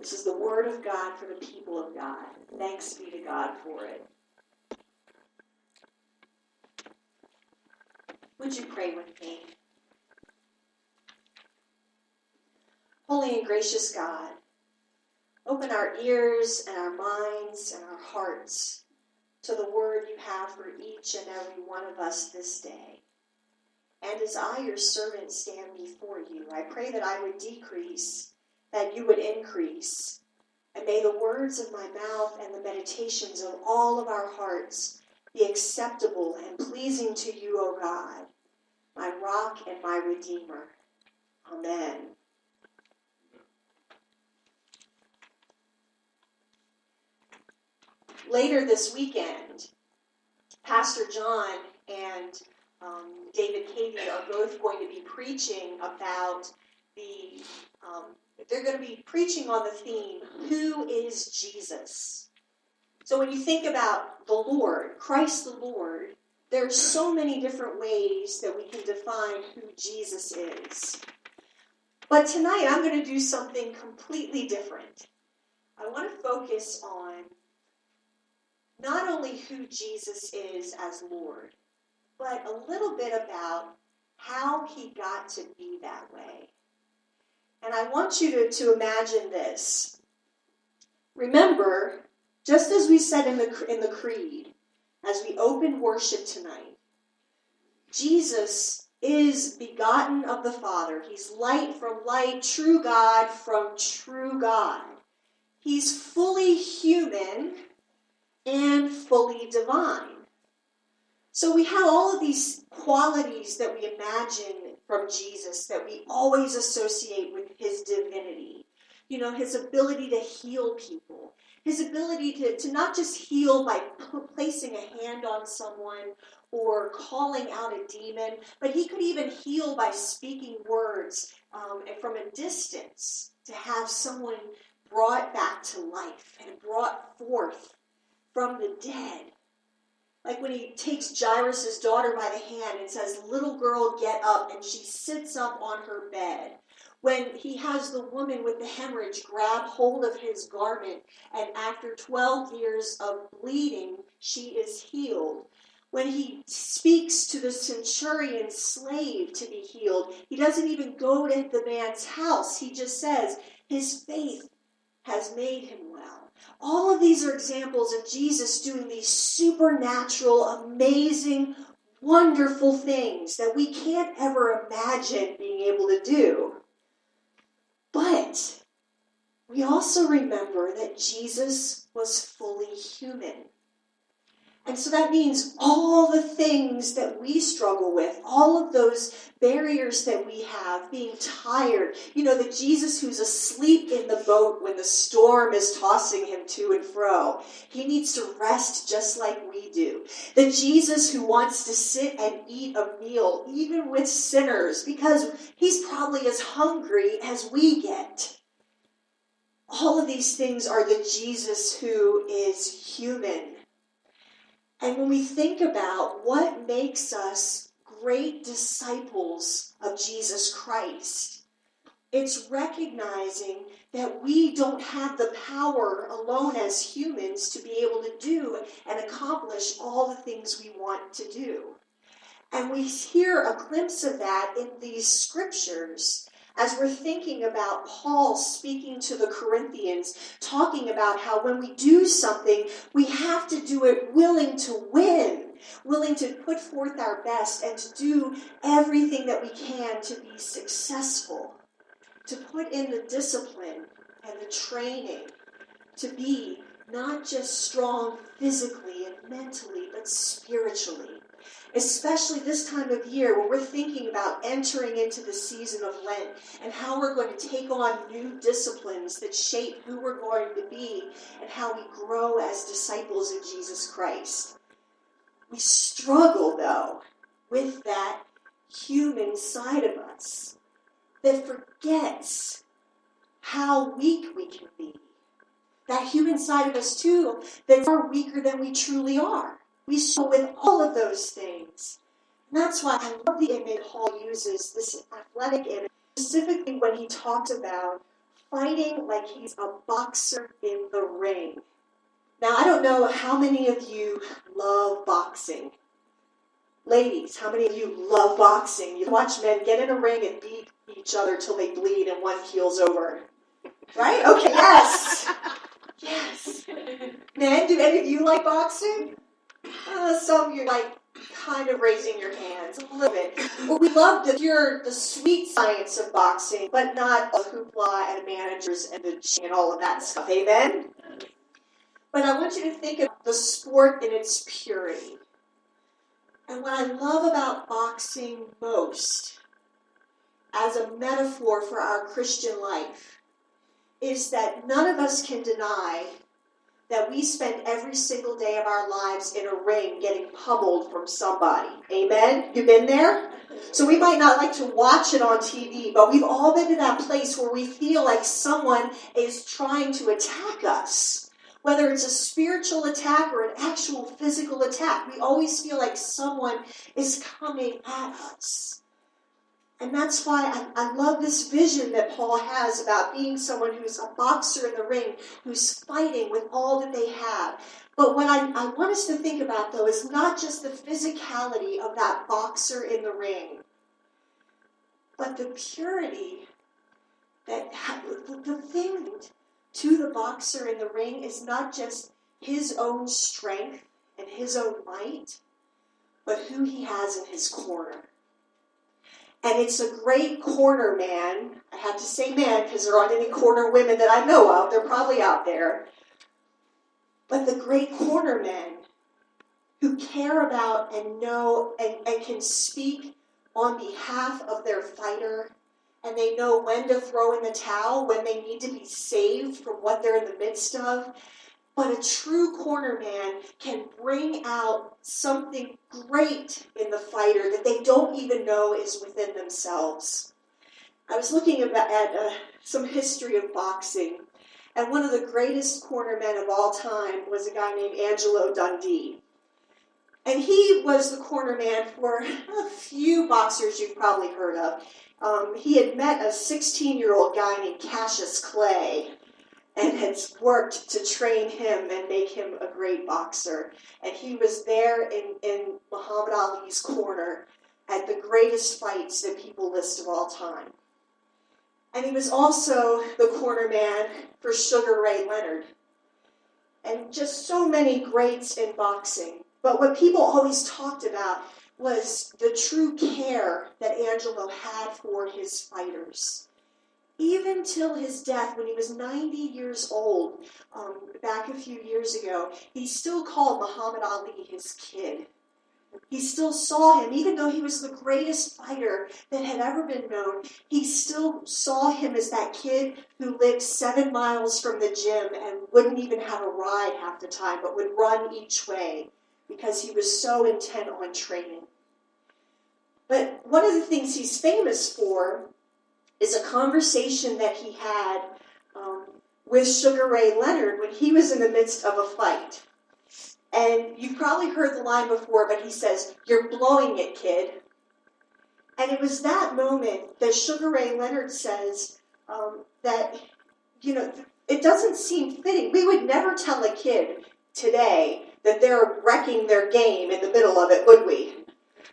This is the word of God for the people of God. Thanks be to God for it. Would you pray with me? Holy and gracious God, open our ears and our minds and our hearts to the word you have for each and every one of us this day. And as I, your servant, stand before you, I pray that I would decrease, that you would increase. And may the words of my mouth and the meditations of all of our hearts be acceptable and pleasing to you, O God, my rock and my redeemer. Amen. Later this weekend, Pastor John and um, David Cady are both going to be preaching about um, they're going to be preaching on the theme, Who is Jesus? So when you think about the Lord, Christ the Lord, there are so many different ways that we can define who Jesus is. But tonight I'm going to do something completely different. I want to focus on not only who Jesus is as Lord, but a little bit about how he got to be that way. And I want you to, to imagine this. Remember, just as we said in the, in the Creed, as we open worship tonight, Jesus is begotten of the Father. He's light from light, true God from true God. He's fully human and fully divine. So we have all of these qualities that we imagine from Jesus that we always associate with his divinity. You know, his ability to heal people, his ability to, to not just heal by placing a hand on someone or calling out a demon, but he could even heal by speaking words um, and from a distance to have someone brought back to life and brought forth from the dead. Like when he takes Jairus' daughter by the hand and says, Little girl, get up, and she sits up on her bed. When he has the woman with the hemorrhage grab hold of his garment, and after 12 years of bleeding, she is healed. When he speaks to the centurion slave to be healed, he doesn't even go to the man's house. He just says, His faith has made him well. All of these are examples of Jesus doing these supernatural, amazing, wonderful things that we can't ever imagine being able to do. But we also remember that Jesus was fully human. And so that means all the things that we struggle with, all of those barriers that we have, being tired. You know, the Jesus who's asleep in the boat when the storm is tossing him to and fro. He needs to rest just like we do. The Jesus who wants to sit and eat a meal, even with sinners, because he's probably as hungry as we get. All of these things are the Jesus who is human and when we think about what makes us great disciples of Jesus Christ, it's recognizing that we don't have the power alone as humans to be able to do and accomplish all the things we want to do. And we hear a glimpse of that in these scriptures as we're thinking about Paul speaking to the Corinthians, talking about how when we do something, we have to do it willing to win, willing to put forth our best and to do everything that we can to be successful, to put in the discipline and the training to be not just strong physically and mentally, but spiritually especially this time of year when we're thinking about entering into the season of Lent and how we're going to take on new disciplines that shape who we're going to be and how we grow as disciples of Jesus Christ. We struggle, though, with that human side of us that forgets how weak we can be. That human side of us, too, that's far weaker than we truly are. We struggle with all of those things. And that's why I love the image Paul uses, this athletic image, specifically when he talks about fighting like he's a boxer in the ring. Now, I don't know how many of you love boxing. Ladies, how many of you love boxing? You watch men get in a ring and beat each other till they bleed and one keels over. Right? Okay. Yes. Men, do any of you like boxing? Uh, some of you like kind of raising your hands a little bit. But we love the pure, the sweet science of boxing, but not the hoopla and managers and the and all of that stuff. Amen. But I want you to think of the sport in its purity. And what I love about boxing most, as a metaphor for our Christian life, is that none of us can deny that we spend every single day of our lives in a ring getting pummeled from somebody. Amen? You've been there? So we might not like to watch it on TV, but we've all been to that place where we feel like someone is trying to attack us. Whether it's a spiritual attack or an actual physical attack, we always feel like someone is coming at us. And that's why I, I, love this vision that Paul has about being someone who's a boxer in the ring, who's fighting with all that they have. But what I, I want us to think about, though, is not just the physicality of that boxer in the ring, but the purity that the thing to the boxer in the ring is not just his own strength and his own might, but who he has in his corner. And it's a great corner man. I have to say man because there aren't any corner women that I know of. They're probably out there. But the great corner men who care about and know and, and can speak on behalf of their fighter and they know when to throw in the towel, when they need to be saved from what they're in the midst of. But a true corner man can bring out something great in the fighter that they don't even know is within themselves. I was looking at uh, some history of boxing, and one of the greatest corner men of all time was a guy named Angelo Dundee. And he was the corner man for a few boxers you've probably heard of. Um, he had met a 16 year old guy named Cassius Clay, and had worked to train him and make him a great boxer. And he was there in, in Muhammad Ali's corner at the greatest fights that people list of all time. And he was also the corner man for Sugar Ray Leonard. And just so many greats in boxing. But what people always talked about was the true care that Angelo had for his fighters even till his death when he was 90 years old, um, back a few years ago, he still called Muhammad Ali his kid. He still saw him, even though he was the greatest fighter that had ever been known, he still saw him as that kid who lived seven miles from the gym and wouldn't even have a ride half the time, but would run each way because he was so intent on training. But one of the things he's famous for is a conversation that he had um, with Sugar Ray Leonard when he was in the midst of a fight. And you've probably heard the line before, but he says, You're blowing it, kid. And it was that moment that Sugar Ray Leonard says um, that, you know, it doesn't seem fitting. We would never tell a kid today that they're wrecking their game in the middle of it, would we?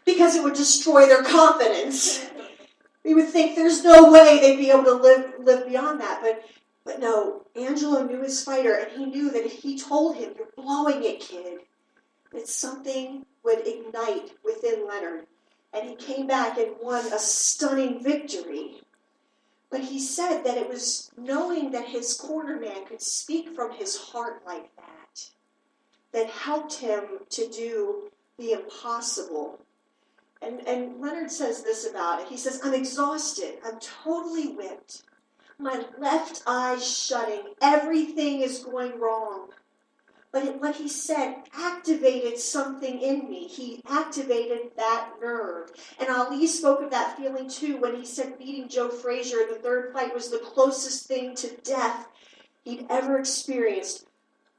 Because it would destroy their confidence. We would think there's no way they'd be able to live live beyond that. But but no, Angelo knew his fighter, and he knew that if he told him, "You're blowing it, kid," that something would ignite within Leonard, and he came back and won a stunning victory. But he said that it was knowing that his corner man could speak from his heart like that that helped him to do the impossible and, and Leonard says this about it. He says, I'm exhausted. I'm totally whipped. My left eye shutting. Everything is going wrong. But it, what he said activated something in me. He activated that nerve. And Ali spoke of that feeling too when he said beating Joe Frazier in the third fight was the closest thing to death he'd ever experienced.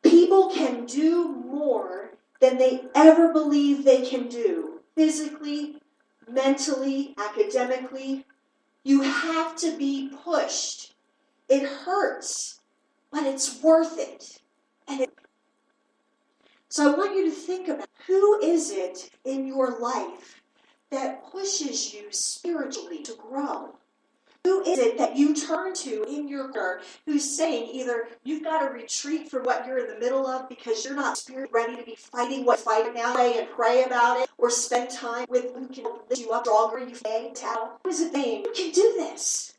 People can do more than they ever believe they can do physically, mentally, academically. You have to be pushed It hurts, but it's worth it. And it, so I want you to think about who is it in your life that pushes you spiritually to grow? Who is it that you turn to in your heart who's saying either you've got to retreat from what you're in the middle of because you're not spirit ready to be fighting what fighting now and pray about it or spend time with who can lift you up stronger you can tell? Who is it saying you can do this?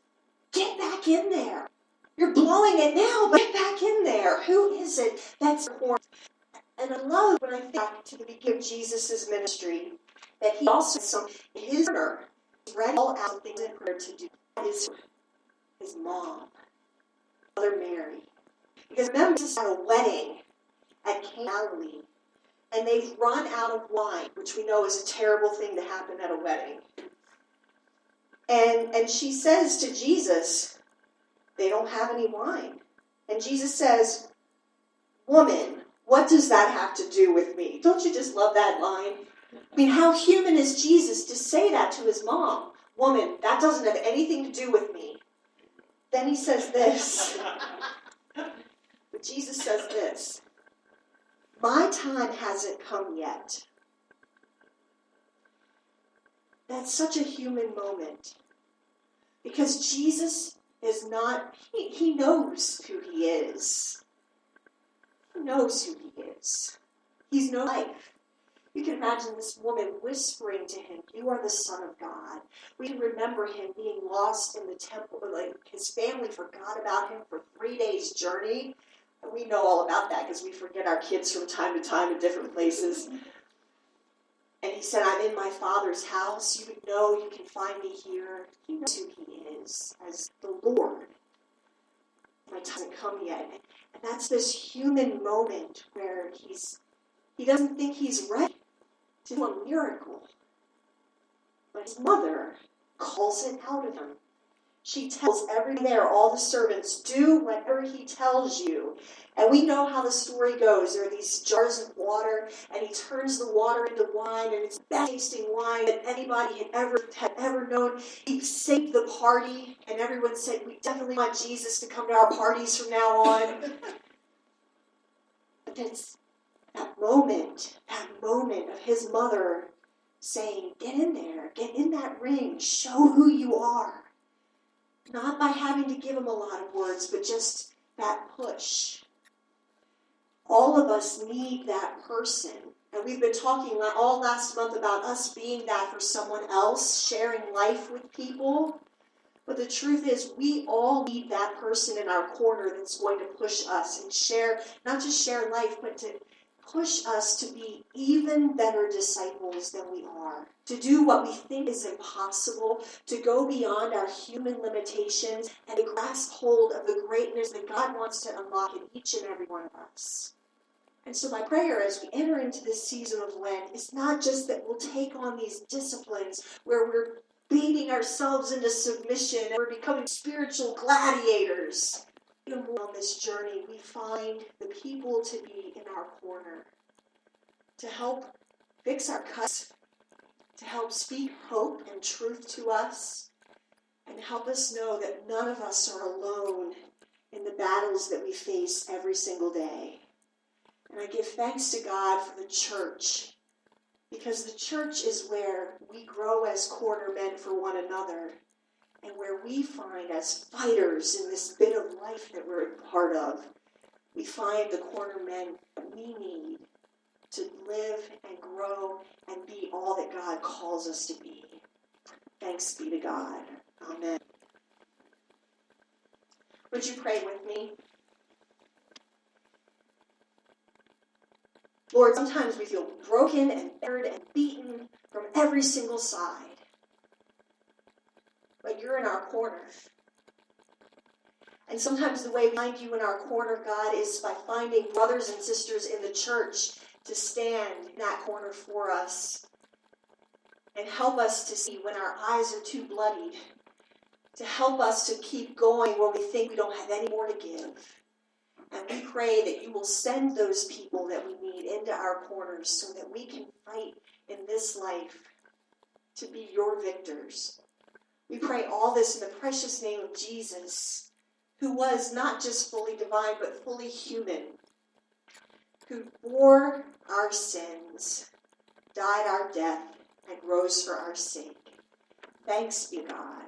Get back in there. You're blowing it now, but get back in there. Who is it that's important? And I love when I think back to the beginning of Jesus' ministry that he also some his prayer read all out things in prayer to do. His, his mom, Mother Mary. Because remember, Jesus had a wedding at Galilee, and they've run out of wine, which we know is a terrible thing to happen at a wedding. And and she says to Jesus, they don't have any wine. And Jesus says, Woman, what does that have to do with me? Don't you just love that line? I mean, how human is Jesus to say that to his mom? Woman, that doesn't have anything to do with me. Then he says this. but Jesus says this My time hasn't come yet. That's such a human moment. Because Jesus is not, he, he knows who he is. He knows who he is. He's no life. You can imagine this woman whispering to him, You are the Son of God. We can remember him being lost in the temple, like his family forgot about him for three days' journey. And we know all about that because we forget our kids from time to time in different places. And he said, I'm in my father's house. You would know you can find me here. He knows who he is as the Lord. My time hasn't come yet. And that's this human moment where he's he doesn't think he's ready to do a miracle. But his mother calls it out of him. She tells everyone there, all the servants, do whatever he tells you. And we know how the story goes. There are these jars of water, and he turns the water into wine, and it's the best tasting wine that anybody had ever had ever known. He saved the party, and everyone said, We definitely want Jesus to come to our parties from now on. but it's that moment, that moment of his mother saying, Get in there, get in that ring, show who you are not by having to give him a lot of words, but just that push. All of us need that person. And we've been talking all last month about us being that for someone else, sharing life with people. But the truth is, we all need that person in our corner that's going to push us and share, not just share life, but to push us to be even better disciples than we are, to do what we think is impossible, to go beyond our human limitations, and to grasp hold of the greatness that God wants to unlock in each and every one of us. And so, my prayer as we enter into this season of Lent is not just that we'll take on these disciplines where we're beating ourselves into submission and we're becoming spiritual gladiators on this journey, we find the people to be in our corner to help fix our cuts, to help speak hope and truth to us, and help us know that none of us are alone in the battles that we face every single day. And I give thanks to God for the church, because the church is where we grow as corner men for one another and where we find as fighters in this bit of life that we're a part of, we find the corner men we need to live and grow and be all that God calls us to be. Thanks be to God. Amen. Would you pray with me? Lord, sometimes we feel broken and battered and beaten from every single side but you're in our corner. And sometimes the way we find you in our corner, God, is by finding brothers and sisters in the church to stand in that corner for us and help us to see when our eyes are too bloodied, to help us to keep going when we think we don't have any more to give. And we pray that you will send those people that we need into our corners so that we can fight in this life to be your victors we pray all this in the precious name of Jesus, who was not just fully divine, but fully human, who bore our sins, died our death, and rose for our sake. Thanks be God.